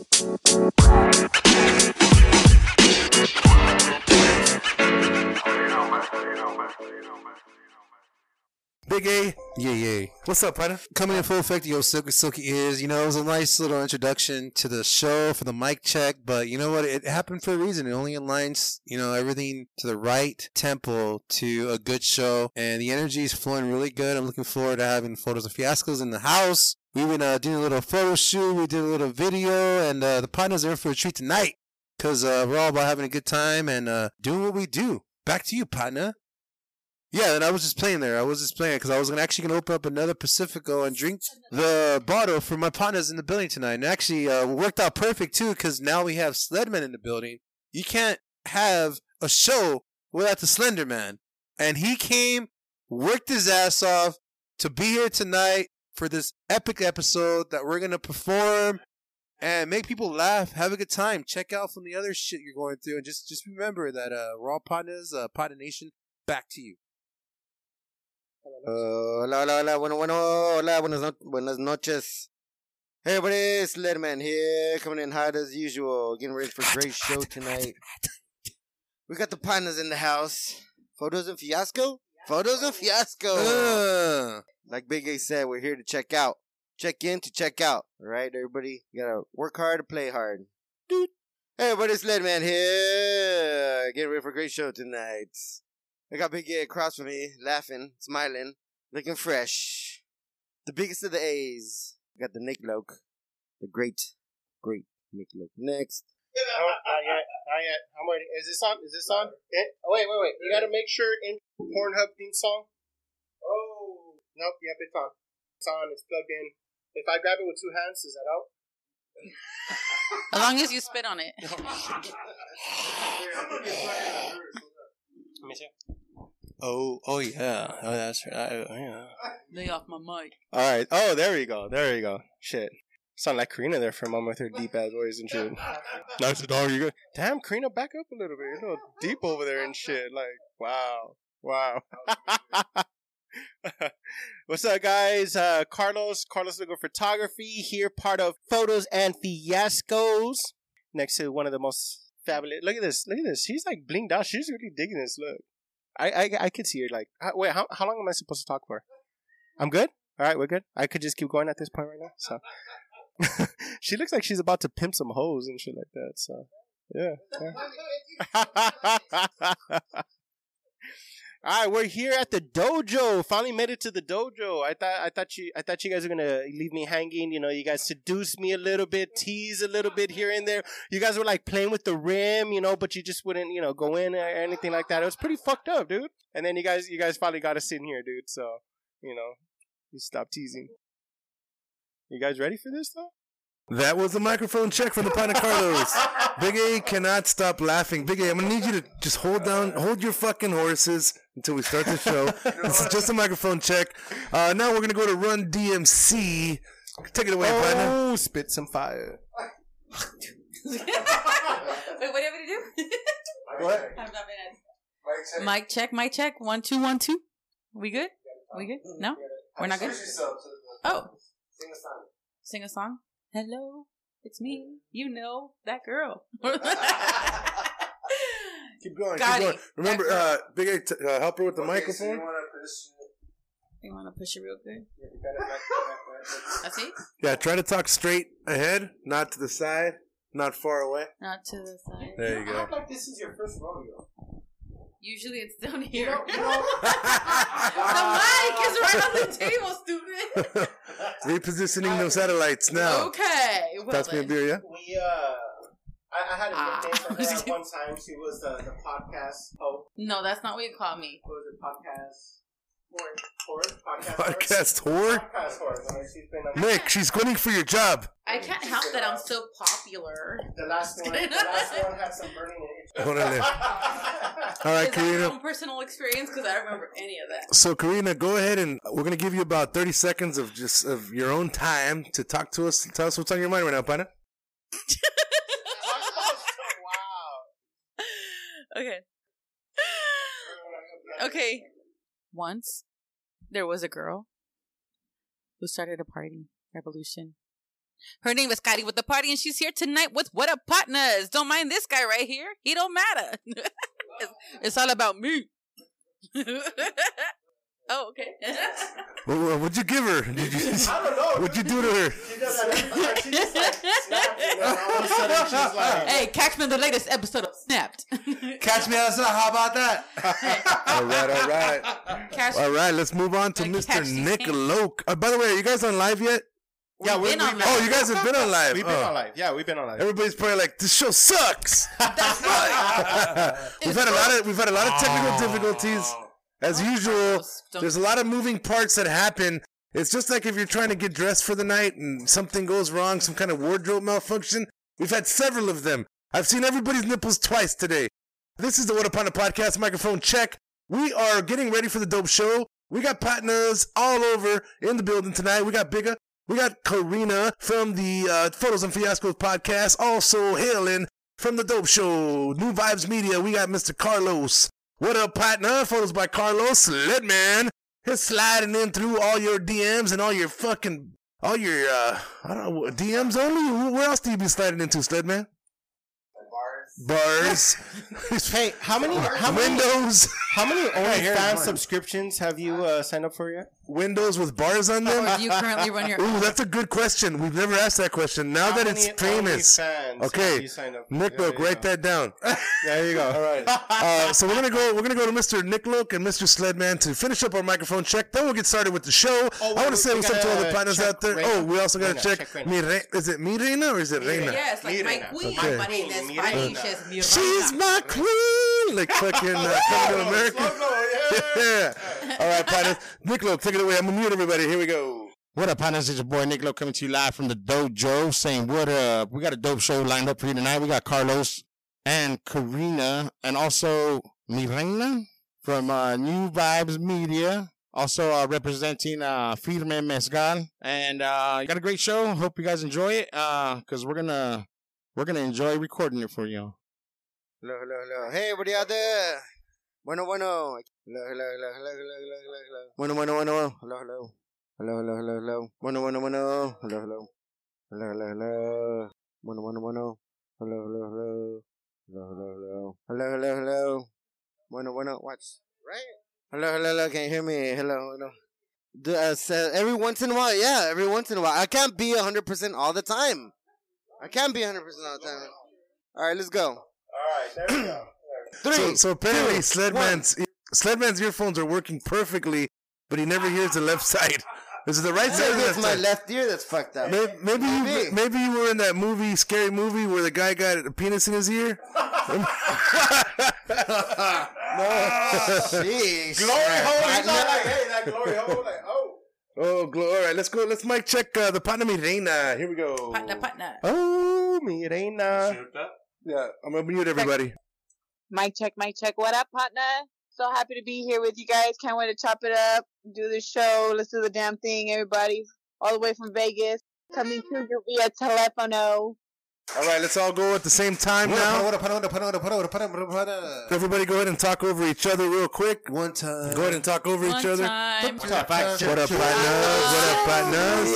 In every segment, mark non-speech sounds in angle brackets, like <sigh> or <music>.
Big A, yeah, yeah. What's up, partner? Coming in full effect, yo, silky, silky ears. You know, it was a nice little introduction to the show for the mic check, but you know what? It happened for a reason. It only aligns, you know, everything to the right tempo to a good show, and the energy is flowing really good. I'm looking forward to having photos of fiascos in the house. We've been uh, doing a little photo shoot, we did a little video, and uh, the partners are in for a treat tonight because uh, we're all about having a good time and uh, doing what we do. Back to you, partner. Yeah, and I was just playing there. I was just playing because I was gonna actually gonna open up another Pacifico and drink the bottle for my partners in the building tonight. And actually, uh, worked out perfect too because now we have Sledman in the building. You can't have a show without the Slender Man, and he came, worked his ass off to be here tonight for this epic episode that we're gonna perform and make people laugh, have a good time. Check out from the other shit you're going through, and just just remember that uh, we're all partners, uh, Partner Nation. Back to you. Uh, hola, hola, hola, bueno, bueno, hola, buenas, no- buenas noches. Hey, everybody, it's Letterman here, coming in hot as usual, getting ready for a great show tonight. We got the partners in the house. Photos and Fiasco? Photos and Fiasco! Uh, Like Big A said, we're here to check out. Check in to check out. Alright, everybody? You gotta work hard to play hard. Dude. Hey, everybody, it's Letterman here, getting ready for a great show tonight. I got Big A across from me, laughing, smiling, looking fresh. The biggest of the A's. Got the Nick Loke. The great, great Nick Loke. Next. Oh, not yet, not yet. I'm waiting. Is this on? Is this on? Oh, wait, wait, wait. You gotta make sure in Pornhub theme song. Oh. Nope, yep, it's on. It's on, it's plugged in. If I grab it with two hands, is that out? <laughs> As long as you spit on it. <laughs> Oh, Let <laughs> me see. Oh, oh yeah. Oh, that's right. Oh, yeah. Lay off my mic. All right. Oh, there we go. There we go. Shit. Sound like Karina there for a moment with her deep ass voice and shit. Nice dog. You good? Damn, Karina, back up a little bit. You're a little deep over there and shit. Like, wow, wow. <laughs> What's up, guys? Uh, Carlos, Carlos Lugo Photography here, part of Photos and Fiascos. Next to one of the most fabulous. Look at this. Look at this. She's like blinged out. She's really digging this. Look. I I, I could see her like. Wait, how how long am I supposed to talk for? I'm good. All right, we're good. I could just keep going at this point right now. So, <laughs> she looks like she's about to pimp some hoes and shit like that. So, yeah. yeah. <laughs> All right, we're here at the dojo. Finally made it to the dojo. I thought I thought you I thought you guys were gonna leave me hanging. You know, you guys seduced me a little bit, tease a little bit here and there. You guys were like playing with the rim, you know, but you just wouldn't, you know, go in or anything like that. It was pretty fucked up, dude. And then you guys you guys finally got us in here, dude. So, you know, you stop teasing. You guys ready for this though? That was a microphone check from the partner Carlos. Big A cannot stop laughing. Big A, I'm gonna need you to just hold down, hold your fucking horses until we start the show. <laughs> this is just a microphone check. Uh, now we're gonna go to Run DMC. Take it away, partner. Oh, spit some fire. <laughs> Wait, what do you want me to do? What? I'm not bad. Mic check, mic check. One, two, one, two. We good? We good? No? We're not good? Oh. Sing a song. Sing a song. Hello, it's me. You know that girl. <laughs> Keep going, Got keep going. it. Remember, uh, Big A, t- uh, help her with the microphone. you want to push it real good? <laughs> That's it? Yeah, try to talk straight ahead, not to the side, not far away. Not to the side. There you go. like this is your first rodeo. Usually it's down here. You know, <laughs> the mic is right on the table, stupid. <laughs> Repositioning those satellites now. Okay. Well That's me a beer, yeah? we, uh, I, I had a Ah. nickname for <laughs> her one time. She was the, the podcast host. No, that's not what you call me. What was it? Podcast. Podcast whore. Nick, she's quitting for your job. I can't help that I'm so popular. The last one, the last one had some burning in it. Órale. All right, Is that your Karina. own personal experience? Because I don't remember any of that. So, Karina, go ahead and we're gonna give you about thirty seconds of just of your own time to talk to us tell us what's on your mind right now, partner. <laughs> <laughs> Wow. Okay. Okay. Once there was a girl who started a party revolution. Her name is Scotty with the party, and she's here tonight with What Up Partners. Don't mind this guy right here. He don't matter. <laughs> it's, it's all about me. <laughs> oh, okay. <laughs> What, what- what'd you give her? Did you, I don't know. what'd you do to her? She does that every time. She just like snaps and all of a sudden she's like, hey, catch me in the latest episode of Snapped. <laughs> Catch me outside. How about that? <laughs> all right, all right, catch all right. Let's move on to Mr. Nick things. Loke. Uh, by the way, are you guys on live yet? Yeah, We've we, been we, on live. Oh, you guys have been on live. We've been Oh. on live. Yeah, we've been on live. Everybody's probably like, "This show sucks." <laughs> That's right. we've had a lot of we've had a lot of technical difficulties as usual. There's a lot of moving parts that happen. It's just like if you're trying to get dressed for the night and something goes wrong, some kind of wardrobe malfunction. We've had several of them. I've seen everybody's nipples twice today. This is the What Up Partner Podcast microphone check. We are getting ready for the dope show. We got partners all over in the building tonight. We got Big A. We got Karina from the uh, Photos and Fiascos podcast, also hailing from the Dope Show, New Vibes Media. We got Mr. Carlos. What up, partner? Photos by Carlos Sledman. He's sliding in through all your DMs and all your fucking, all your, uh, I don't know, DMs only? Where else do you be sliding into, Sledman? Bars. <laughs> Hey, how many how many Windows. how many <laughs> OnlyFans subscriptions have you uh, signed up for yet? Windows with bars on Or them? do you currently run your <laughs> Ooh, that's a good question. We've never asked that question. Now How that it's famous. OnlyFans Okay. have you signed up for? Nick Look, you write that down. <laughs> There you go. <laughs> All right. Uh, so we're gonna go. We're gonna go to Mr. Nick Look and Mr. Sledman to finish up our microphone check. Then we'll get started with the show. Oh, I want to say we what's up to all the gotta partners out there. Reina. Oh, we also gotta Reina, check. check Reina. Mi Re- is it Mi Reina or is it Reina? Yes, like my Mirena. queen. Okay. My queen is Mirena. Spanish. She's mi She's my queen, like fucking uh, coming to America. Yeah. <laughs> All right, partners. Nick Look, take it away. I'm gonna mute everybody. Here we go. What up, partners? It's your boy Nick Lowe coming to you live from the dojo saying what up. We got a dope show lined up for you tonight. We got Carlos and Karina and also Mirena from uh, New Vibes Media. Also uh, representing uh, Firme Mezcal. And uh, got a great show. Hope you guys enjoy it because we're gonna we're gonna enjoy recording it for you. Hello, hello, hello. Hey, everybody out there. Bueno, bueno. Hello, hello, hello, hello, hello, hello, hello, hello. Bueno, bueno, bueno. Hello, hello. Hello, hello, hello, hello. Bueno, bueno, bueno. Hello, hello. Hello, hello, hello. Bueno, bueno, bueno. Hello, hello, hello. Hello, hello, hello. Hello, hello, hello. Bueno, bueno. Watch. Right? Hello, hello, hello. Can you hear me? Hello, hello. Do, uh, so every once in a while, yeah, every once in a while. I can't be 100% all the time. I can't be 100% all the time. All right, let's go. Three. So, so apparently, two, Sledman's Sledman's earphones are working perfectly, but he never hears the left <laughs> side. Is it the right side Maybe it's my side? left ear that's fucked up. Maybe, maybe, you, Maybe. maybe you were in that movie, scary movie, where the guy got a penis in his ear. <laughs> <laughs> no, Sheesh. Glory hole. He's Partner. not like, hey, that glory hole. Like, oh. Oh, glo- all right, let's go. Let's mic check uh, the partner Reina. Here we go. Partner, partner. Oh, Mirena. Yeah, I'm gonna mute everybody. Mic check, mic check. What up, partner? So happy to be here with you guys. Can't wait to chop it up, do the show. Let's do the damn thing, everybody. All the way from Vegas, coming to you via telefono. All right, let's all go at the same time now. What up, what what up, what what up, what what up, what? Everybody, go ahead and talk over each other real quick. One time. Go ahead and talk over each other. time. What up, partners? What up, partners?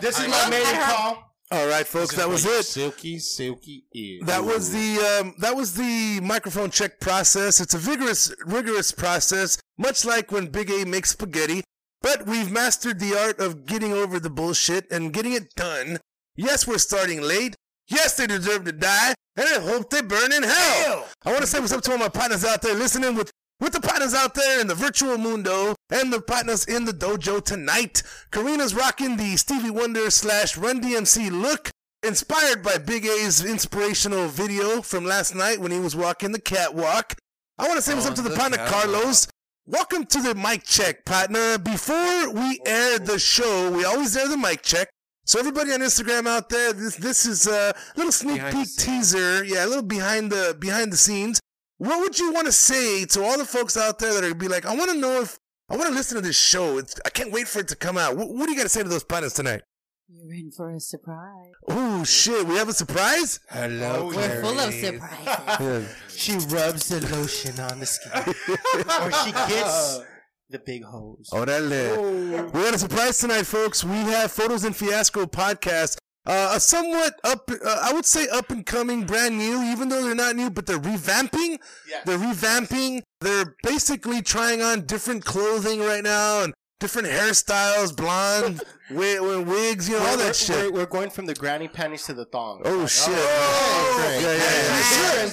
This is my maiden call. All right, folks, that was it. Silky, silky ears. That was the um, that was the microphone check process. It's a vigorous, rigorous process, much like when Big A makes spaghetti. But we've mastered the art of getting over the bullshit and getting it done. Yes, we're starting late. Yes, they deserve to die, and I hope they burn in hell. I want to say what's up to all my partners out there listening with with the partners out there in the virtual mundo and the partners in the dojo tonight. Karina's rocking the Stevie Wonder slash Run DMC look. inspired by Big A's inspirational video from last night when he was walking the catwalk. I want to say what's up to the, the partner catwalk. Carlos. Welcome to the mic check, partner. Before we air the show, we always air the mic check. So everybody on Instagram out there, this this is a little sneak Behind peek teaser. Yeah, a little behind the behind the scenes. What would you want to say to all the folks out there that are gonna be like, I want to know if I want to listen to this show. It's, I can't wait for it to come out. What, what do you got to say to those partners tonight? You're in for a surprise. Oh shit, we have a surprise. Hello, oh, We're full of Clarice. surprises. She rubs the lotion on the skin, <laughs> or she gets the big hose. Orale. We got a surprise tonight, folks. We have Photos and Fiasco podcast. Uh, a somewhat up, uh, I would say up and coming, brand new, even though they're not new, but they're revamping. Yeah. They're revamping. They're basically trying on different clothing right now and different hairstyles, blonde, <laughs> wi- wi- wigs, you know, all We're, that shit. we're, we're going from the granny panties to the thong. Oh shit! Oh, yeah, yeah,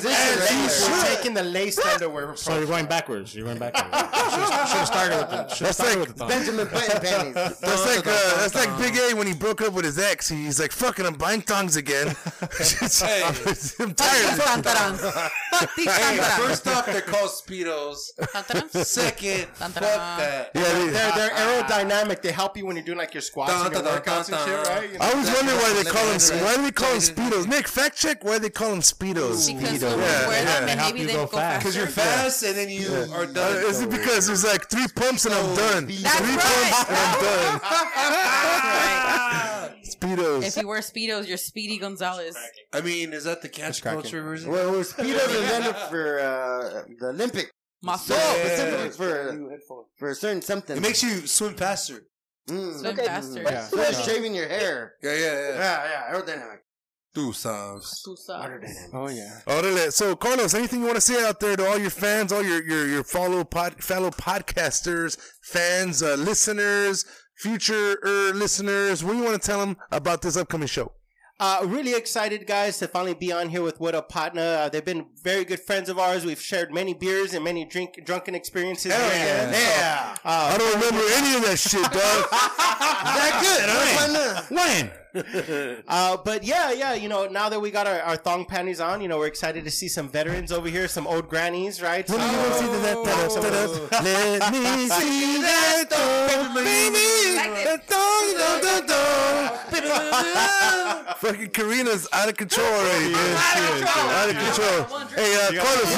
yeah. We're taking the lace underwear. So you're going backwards. You're going backwards. <laughs> Should have started with the. Should That's started like- with the thumb. Benjamin Button <laughs> panties. That's like uh, that's like Big A when he broke up with his ex. He's like, "Fucking, I'm buying thongs again." <laughs> I'm tired. of it. Tantarans. Fuck these tantarans. First off, they're called Speedos. Second, fuck that. Yeah, they- They're, they're aerodynamic. They help you when you're doing like your squats Dun, and your dun, dun, workouts and shit, right? You know? I was wondering why they call them. Why do they call them speedos? Nick, fact check. Why they call them speedos? Because Yeah, when we wear yeah. them and maybe you they go go fast. Because you're fast and then you are Uh, done. is it because there's like three pumps and I'm done? That's three right. pumps and I'm done. <laughs> Speedos. If you wear Speedos, you're Speedy Gonzalez. I mean, is that the catch cracking. culture version? Well, we're speedos invented <laughs> for uh, the Olympic. Muscle. No, Yeah. specifically for for a certain something. It makes you swim faster. Mm. Okay. faster. Yeah. So that's shaving your hair. Yeah, yeah, yeah. Yeah, yeah, aerodynamic. Two songs. Two socks. Aerodynamic. Oh yeah. Orale. So, Carlos, anything you want to say out there to all your fans, all your your your follow pod, fellow podcasters, fans, uh, listeners, future er, listeners? What do you want to tell them about this upcoming show? Uh, really excited, guys, to finally be on here with What Up Partner. Uh, they've been very good friends of ours. We've shared many beers and many drink drunken experiences. Hell together. yeah. So, uh, I don't remember any of that shit, dog. <laughs> That good, huh? When? <laughs> Uh, but yeah, yeah, you know, now that we got our, our thong panties on, you know, we're excited to see some veterans over here, some old grannies, right? Let me see that, that, that, that, that. Let me <laughs> see that dog, baby. That dog, dog, dog, dog. Fucking Karina's out of control already. man. Shit, Out of control. Hey, uh, Carlos, you,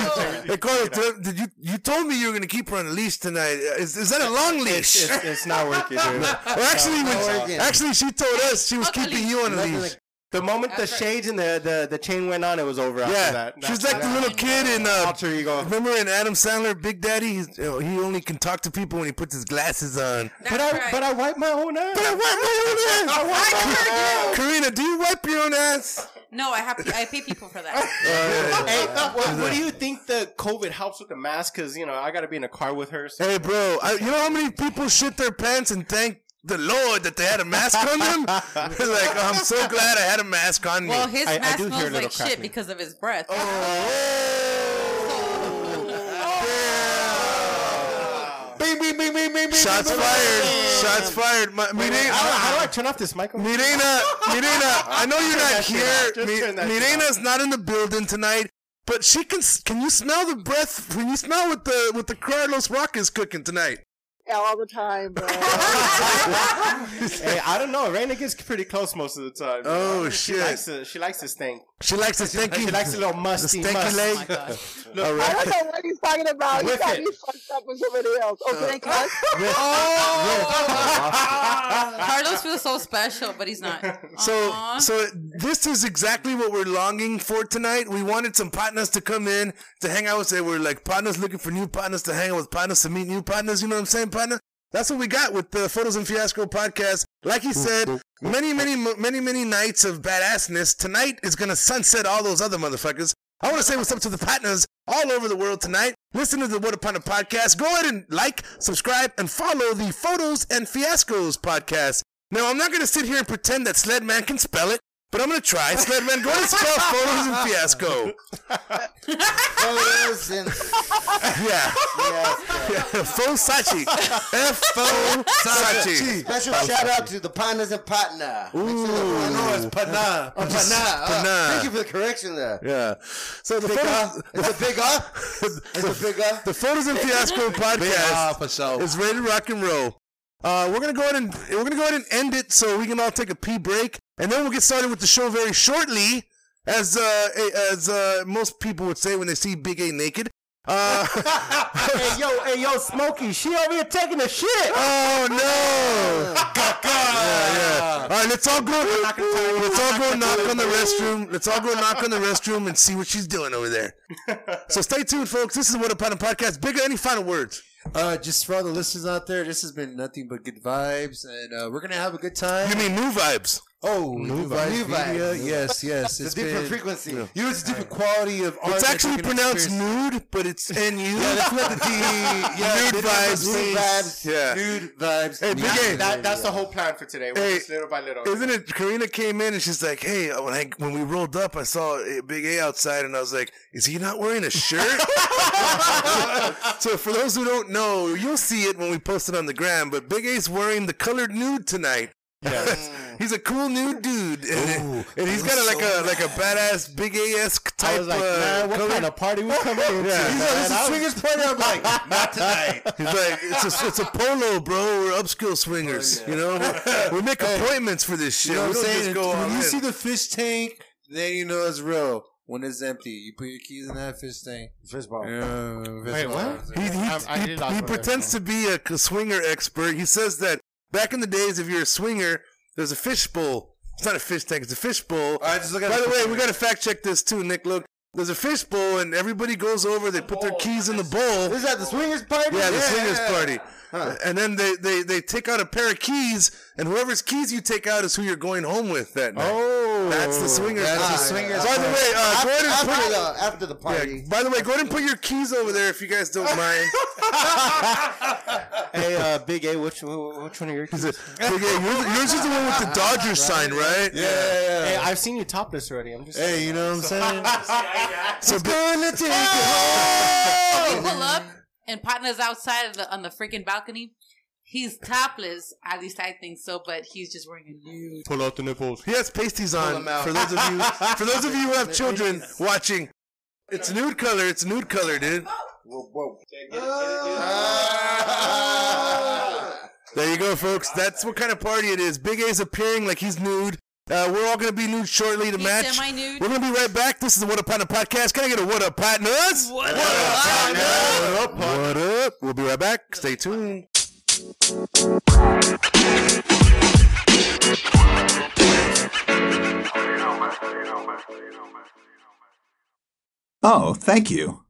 hey, Carlos, did- did you you told me you were gonna keep her on a leash tonight? Uh, Is, is that a long leash? It's, it's not working, dude. <laughs> Well, actually, not when, actually, she told us she was Fuck a keeping you on a leash. like- The moment the shades and the, the, the chain went on, it was over after Yeah, that. she's That's- like the little kid in uh, alter ego. Remember in Adam Sandler, Big Daddy? He's, you know, he only can talk to people when he puts his glasses on. That's But I, right. but I wipe my own ass. But I wipe my own <laughs> ass. I heard you. Karina, do you wipe your own ass? No, I have to, I pay people for that. <laughs> Hey, what, what do you think the COVID helps with the mask? Because, you know, I got to be in a car with her. So. Hey, bro, I, you know how many people shit their pants and thank the Lord that they had a mask on them? <laughs> <laughs> like, I'm so glad I had a mask on me. Well, his I- I mask do hear a smells little like shit crackling. because of his breath. Oh. Bing, bing, bing, bing, bing, bing. Shots bing, bing, fired. bing. Shots fired. Ma- How, do I- how do Mirena, I turn off this, Michael? Mirena, Mirena, I know you're Turn not that shit here. off. Just Mi- turn that shit Mirena's not in the building tonight. But she can. s- Can you smell the breath? Can you smell what the what the Carlos Rock is cooking tonight? All the time, bro. <laughs> hey, I don't know. Raina gets pretty close most of the time. Oh, she shit. Likes to, she likes to stink. She likes the stinky. She likes a little musty. the stinky must. leg. Oh my god. <laughs> I don't know what he's talking about. He Whip got it. me fucked up with somebody else. Oh, can I cuss? <laughs> Oh. Carlos feels so special, but he's not. So, Aw. so this is exactly what we're longing for tonight. We wanted some partners to come in to hang out with. Say we're like partners looking for new partners to hang out with partners to meet new partners. You know what I'm saying, partner? That's what we got with the Photos and Fiasco podcast. Like he said, many, many, many, many nights of badassness. Tonight is gonna sunset all those other motherfuckers. I want to say what's up to the partners all over the world tonight. Listen to the What Up Partner podcast. Go ahead and like, subscribe, and follow the Photos and Fiascos podcast. Now, I'm not going to sit here and pretend that Sledman can spell it. But I'm gonna try. Sledman, go ahead <laughs> and spell photos and fiasco. Photos and <laughs> Yeah. yeah. <laughs> Fosachi. F O Sachi. Special shout out to the partners and partner. Make sure that- No, it's Pana. Oh, partner. Oh, Partner. Thank you for the correction there. Yeah. So the Big photos, uh, it's a big uh. It's a big uh. the photos and fiasco podcast for sure. is ready to rock and roll. Uh, we're gonna go ahead and we're gonna go ahead and end it so we can all take a pee break, and then we'll get started with the show very shortly. As uh, as uh, most people would say when they see Big A naked. Uh, <laughs> hey yo, hey yo, Smokey, she over here taking a shit. oh no! yeah, yeah. All right, let's all go. Let's all go knock on the restroom. Let's all go knock on the restroom and see what she's doing over there. So stay tuned, folks. This is What Up Partner Podcast. Big A, any final words? Uh, just for all the listeners out there, this has been nothing but good vibes, and uh, we're gonna have a good time. You mean new vibes? Oh, new, vibes, New Yes, yes. It's a different been, frequency. You know, it's a different quality of art. It's actually pronounced nude, but it's <laughs> N U. Yeah, that's what the D. <laughs> Yeah, Nude vibes. Nude vibes. Yeah. Nude vibes. Hey, Big That, A. that, that's the whole plan for today. We're Hey, just little by little. Isn't it? Karina came in and she's like, "Hey, when I when we rolled up, I saw a Big A outside, and I was like, is he not wearing a shirt?" <laughs> so for those who don't know, you'll see it when we post it on the gram. But Big A's wearing the colored nude tonight. He's a cool new dude, <laughs> and, and he's got a, like a like a badass Big A esque type. I was like, uh, man, what color. kind of party we coming <laughs> into? Yeah. He's man? like, it's I a was- swingers party. I'm like, not tonight. <laughs> He's like, it's a, it's a polo, bro. We're upskill swingers. You know, we, we make appointments for this shit. You know what I'm saying? just go all when you see the fish tank, then you know it's real. When it's empty, you put your keys in that fish tank. Fistball. Yeah, fish Wait, ball. what? He, he, I- I he- he pretends to be a swinger expert. He says that back in the days, if you're a swinger, there's a fish bowl. It's not a fish tank; it's a fish bowl. Just look at By the way, we got to fact check this too, Nick. Look, there's a fish bowl, and everybody goes over. They put their oh, keys in the bowl. Is that the swingers party? Yeah, the swingers Yeah. party. And then they, they, they take out a pair of keys, and whoever's keys you take out is who you're going home with that night. Oh, That's the swingers. That's the swingers By the way, uh, go ahead and after put, the after the party. yeah, by the way, go ahead and put your keys over there if you guys don't mind. <laughs> Hey, uh, Big A, which which one of your keys? Big A, yours, yours is the one with the Dodgers sign, right? Yeah, yeah, yeah. Hey, I've seen you topless already. I'm just. Hey, you know what I'm <laughs> saying? So gonna take We pull up and partners outside of the on the freaking balcony. He's topless, at least I think so, but he's just wearing a nude. Pull out the nipples. He has pasties on. For those of you, for those of you who have children <laughs> watching, it's nude color. It's nude color, dude. Whoa, whoa. <laughs> There you go, folks. That's what kind of party it is. Big A's appearing like he's nude. Uh, we're all going to be nude shortly to He's match. semi-nude. We're going to be right back. This is the What Up Partner podcast. Can I get a What Up Partners? What, What up? What up? We'll be right back. Stay tuned. Oh, thank you.